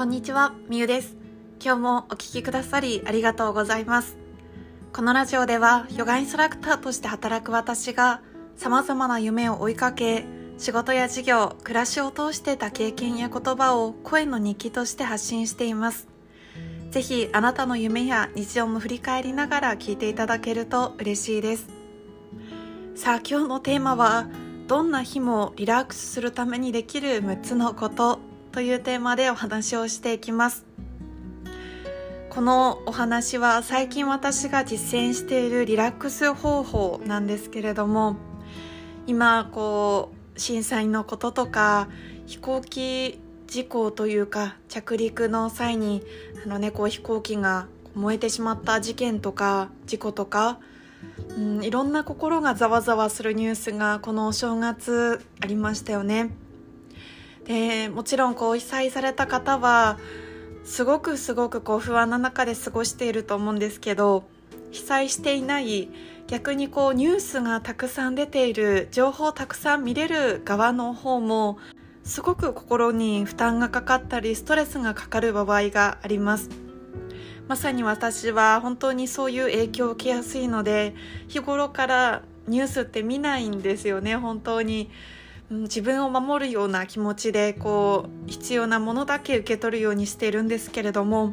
こんにちは、みゆです。今日もお聞きくださりありがとうございます。このラジオでは、ヨガインストラクターとして働く私が、様々な夢を追いかけ、仕事や事業、暮らしを通してた経験や言葉を声の日記として発信しています。ぜひ、あなたの夢や日常も振り返りながら聞いていただけると嬉しいです。さあ、今日のテーマは、どんな日もリラックスするためにできる6つのことというテーマでお話をしていきます。このお話は最近私が実践しているリラックス方法なんですけれども今こう震災のこととか飛行機事故というか着陸の際にあの、ね、こう飛行機が燃えてしまった事件とか事故とかうん、いろんな心がざわざわするニュースがこのお正月ありましたよね。でもちろんこう被災された方はすごくすごくこう不安な中で過ごしていると思うんですけど被災していない逆にこうニュースがたくさん出ている情報をたくさん見れる側の方もすごく心に負担がかかったりストレスがかかる場合があります。まさに私は本当にそういう影響を受けやすいので日頃からニュースって見ないんですよね本当に、自分を守るような気持ちでこう必要なものだけ受け取るようにしているんですけれども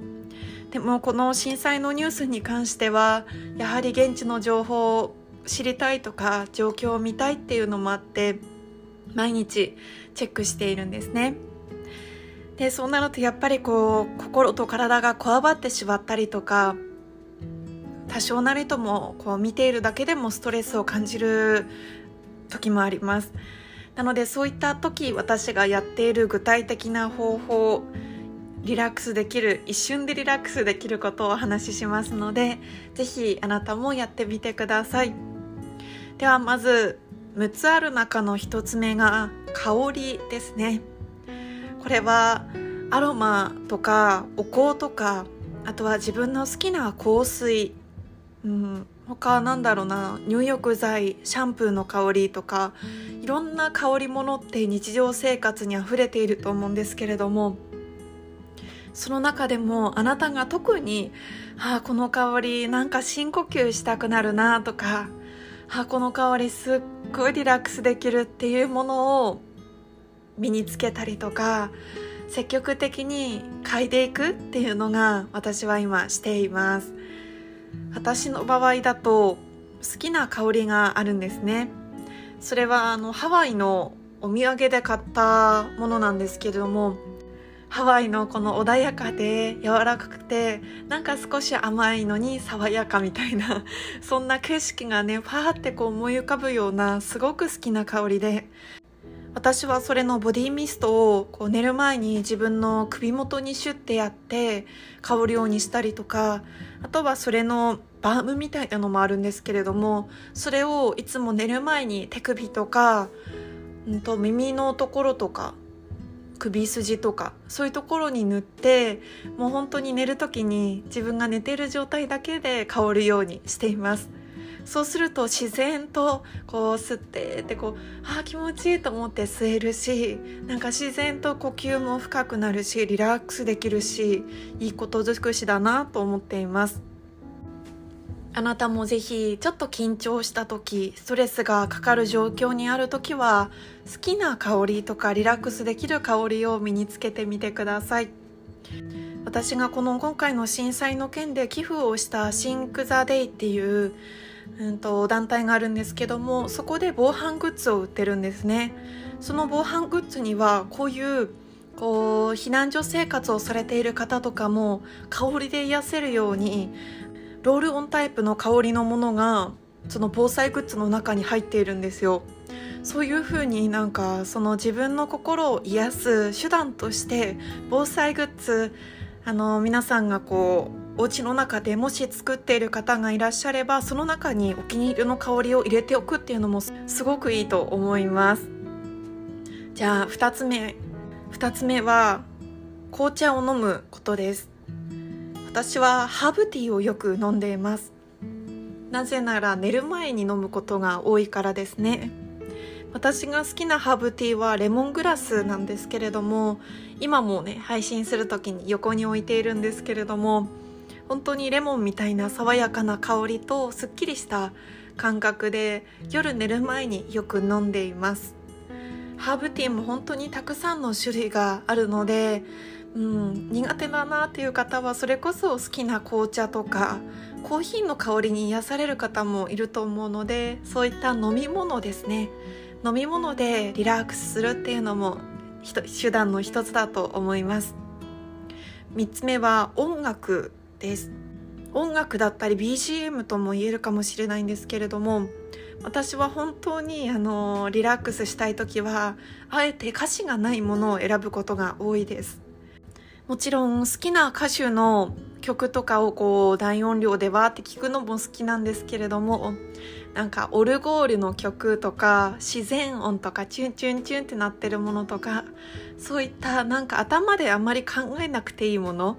でもこの震災のニュースに関してはやはり現地の情報を知りたいとか状況を見たいっていうのもあって毎日チェックしているんですね。でそうなるとやっぱりこう心と体がこわばってしまったりとか多少なりともこう見ているだけでもストレスを感じる時もありますなのでそういった時私がやっている具体的な方法リラックスできる一瞬でリラックスできることをお話ししますので是非あなたもやってみてください。ではまず6つある中の1つ目が香りですね。これはアロマとかお香とかあとは自分の好きな香水、うん、他なんだろうな入浴剤シャンプーの香りとかいろんな香り物って日常生活にあふれていると思うんですけれどもその中でもあなたが特に「ああこの香りなんか深呼吸したくなるな」とか「ああこの香りすっごいリラックスできる」っていうものを身につけたりとか積極的に嗅いでいくっていうのが私は今しています。私の場合だと好きな香りがあるんですね。それはあのハワイのお土産で買ったものなんですけれどもハワイのこの穏やかで柔らかくてなんか少し甘いのに爽やかみたいなそんな景色がねファーってこう思い浮かぶようなすごく好きな香りで私はそれのボディミストをこう寝る前に自分の首元にシュッてやって香るようにしたりとかあとはそれのバームみたいなのもあるんですけれどもそれをいつも寝る前に手首とか、うんと耳のところとか首筋とかそういうところに塗ってもう本当に寝る時に自分が寝てる状態だけで香るようにしています。そうすると自然とこう吸ってってこうああ気持ちいいと思って吸えるしなんか自然と呼吸も深くなるしリラックスできるしいいこと尽くしだなと思っています。あなたもぜひちょっと緊張した時ストレスがかかる状況にある時は好きな香りとかリラックスできる香りを身につけてみてください。私がこの今回の震災の件で寄付をした Think the Day っていううんと団体があるんですけどもそこで防犯グッズを売ってるんですね。その防犯グッズにはこういうこう避難所生活をされている方とかも香りで癒せるようにロールオンタイプの香りのものがその防災グッズの中に入っているんですよ。そういうふうになんかその自分の心を癒す手段として防災グッズあの皆さんがこうお家の中でもし作っている方がいらっしゃればその中にお気に入りの香りを入れておくっていうのもすごくいいと思います。じゃあ2つ目。2つ目は紅茶を飲むことです。私はハーブティーをよく飲んでいます。なぜなら寝る前に飲むことが多いからですね。私が好きなハーブティーはレモングラスなんですけれども今もね配信する時に横に置いているんですけれども本当にレモンみたいな爽やかな香りとすっきりした感覚で夜寝る前によく飲んでいます。ハーブティーも本当にたくさんの種類があるので、うん、苦手だなっていう方はそれこそ好きな紅茶とかコーヒーの香りに癒される方もいると思うのでそういった飲み物ですね。飲み物でリラックスするっていうのも手段の一つだと思います。3つ目は音楽。です。音楽だったり BGM とも言えるかもしれないんですけれども私は本当にあのリラックスしたい時はあえて歌詞がないものを選ぶことが多いです。もちろん好きな歌手の曲とかをこう大音量でわって聞くのも好きなんですけれどもなんかオルゴールの曲とか自然音とかチュンチュンチュンってなってるものとかそういったなんか頭であまり考えなくていいもの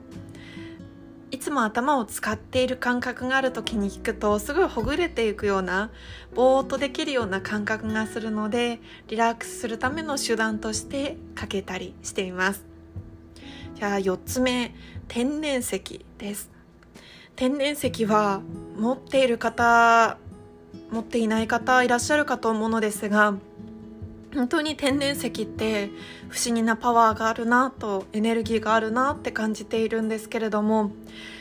いつも頭を使っている感覚がある時に聞くとすごいほぐれていくようなぼーっとできるような感覚がするのでリラックスするための手段としてかけたりしています。じゃあ4つ目天然石です。天然石は持っている方持っていない方いらっしゃるかと思うのですが本当に天然石って不思議なパワーがあるなとエネルギーがあるなって感じているんですけれども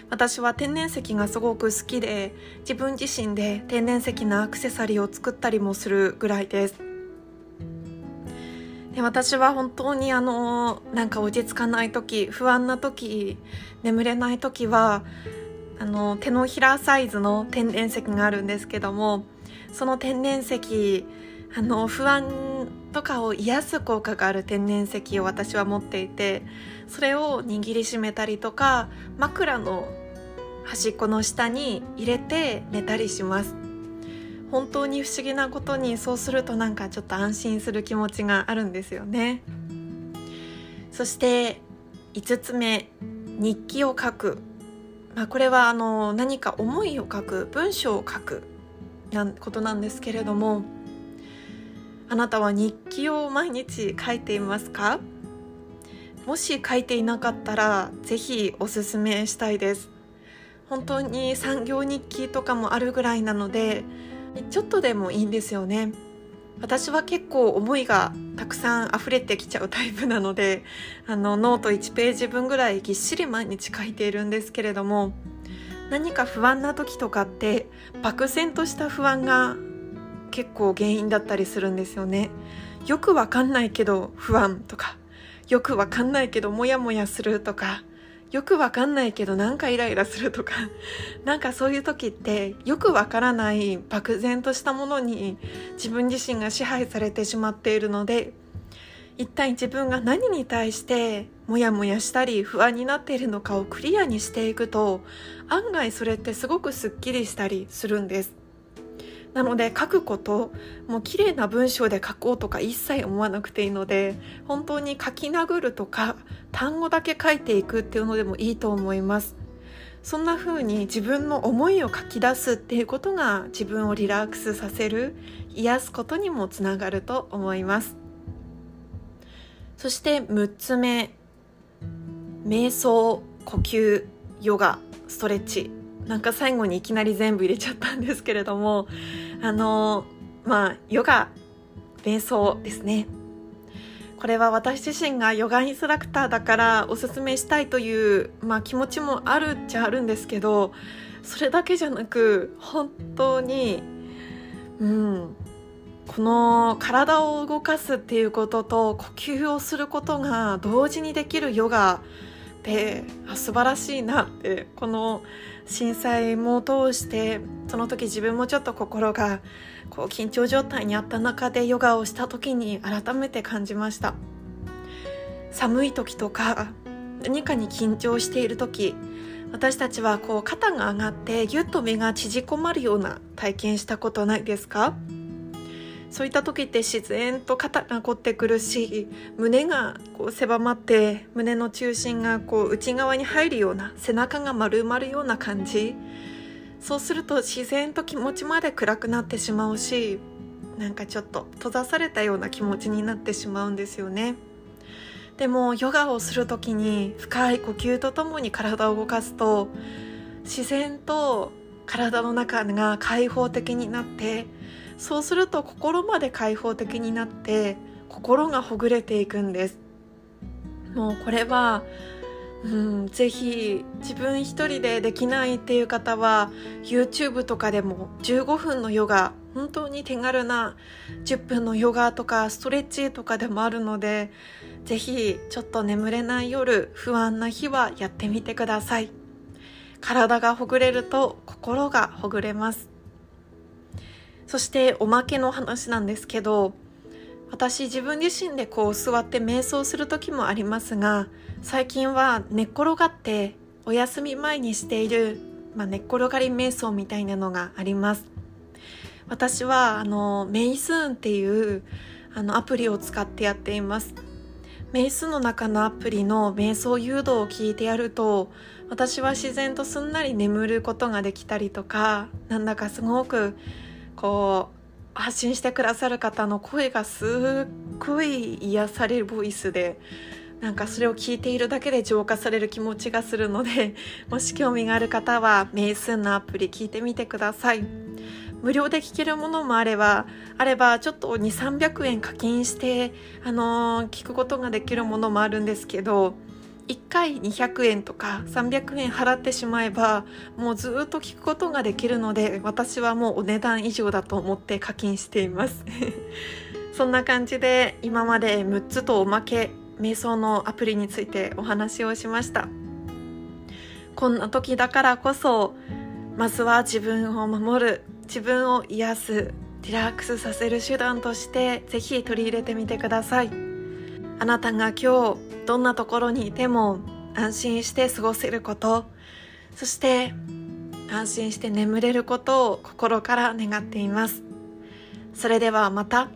私は天然石がすごく好きで自分自身で天然石のアクセサリーを作ったりもするぐらいです。で私は本当にあのなんか落ち着かない時不安な時眠れない時はあの手のひらサイズの天然石があるんですけどもその天然石あの不安とかを癒す効果がある天然石を私は持っていてそれを握りしめたりとか枕の端っこの下に入れて寝たりします。本当に不思議なことにそうするとなんかちょっと安心する気持ちがあるんですよね。そして5つ目日記を書く、まあ、これはあの何か思いを書く文章を書くなことなんですけれどもあなたは日記を毎日書いていますか？もし書いていなかったらぜひおすすめしたいです。本当に産業日記とかもあるぐらいなのでちょっとでもいいんですよね。私は結構思いがたくさん溢れてきちゃうタイプなのであのノート1ページ分ぐらいぎっしり毎日書いているんですけれども何か不安な時とかって漠然とした不安が結構原因だったりするんですよね。よくわかんないけど不安とか。よくわかんないけどモヤモヤするとか。よくわかんないけどなんかイライラするとか。なんかそういう時ってよくわからない漠然としたものに自分自身が支配されてしまっているので一体自分が何に対してモヤモヤしたり不安になっているのかをクリアにしていくと案外それってすごくすっきりしたりするんです。なので書くこともう綺麗な文章で書こうとか一切思わなくていいので本当に書き殴るとか単語だけ書いていくっていうのでもいいと思います。そんな風に自分の思いを書き出すっていうことが自分をリラックスさせる癒すことにもつながると思います。そして6つ目瞑想呼吸ヨガストレッチ。なんか最後にいきなり全部入れちゃったんですけれどもあのまあヨガ瞑想ですね。これは私自身がヨガインストラクターだからおすすめしたいという、まあ、気持ちもあるっちゃあるんですけどそれだけじゃなく本当にうんこの体を動かすっていうことと呼吸をすることが同時にできるヨガてあ素晴らしいなってこの震災も通してその時自分もちょっと心がこう緊張状態にあった中でヨガをした時に改めて感じました。寒い時とか何かに緊張している時私たちはこう肩が上がってぎゅっと目が縮こまるような体験したことないですか？そういった時って自然と肩が凝ってくるし胸がこう狭まって胸の中心がこう内側に入るような背中が丸まるような感じ。そうすると自然と気持ちまで暗くなってしまうしなんかちょっと閉ざされたような気持ちになってしまうんですよね。でもヨガをする時に深い呼吸とともに体を動かすと自然と体の中が開放的になってそうすると心まで開放的になって心がほぐれていくんです。もうこれはうん、ぜひ自分一人でできないっていう方は YouTube とかでも15分のヨガ本当に手軽な10分のヨガとかストレッチとかでもあるのでぜひちょっと眠れない夜不安な日はやってみてください。体がほぐれると心がほぐれます。そしておまけの話なんですけど私自分自身でこう座って瞑想する時もありますが最近は寝っ転がってお休み前にしている、まあ、寝っ転がり瞑想みたいなのがあります。私はあのメイスーンっていうあのアプリを使ってやっています。メイスの中のアプリの瞑想誘導を聞いてやると私は自然とすんなり眠ることができたりとかなんだかすごくこう発信してくださる方の声がすっごい癒されるボイスでなんかそれを聞いているだけで浄化される気持ちがするので もし興味がある方はメイスンのアプリ聞いてみてください。無料で聞けるものもあればあればちょっと2300円課金してあのー、聞くことができるものもあるんですけど1回200円とか300円払ってしまえばもうずっと聞くことができるので私はもうお値段以上だと思って課金しています。そんな感じで今まで6つとおまけ瞑想のアプリについてお話をしました。こんな時だからこそまずは自分を守る自分を癒すリラックスさせる手段としてぜひ取り入れてみてください。あなたが今日どんなところにいても安心して過ごせることそして安心して眠れることを心から願っていますそれではまた。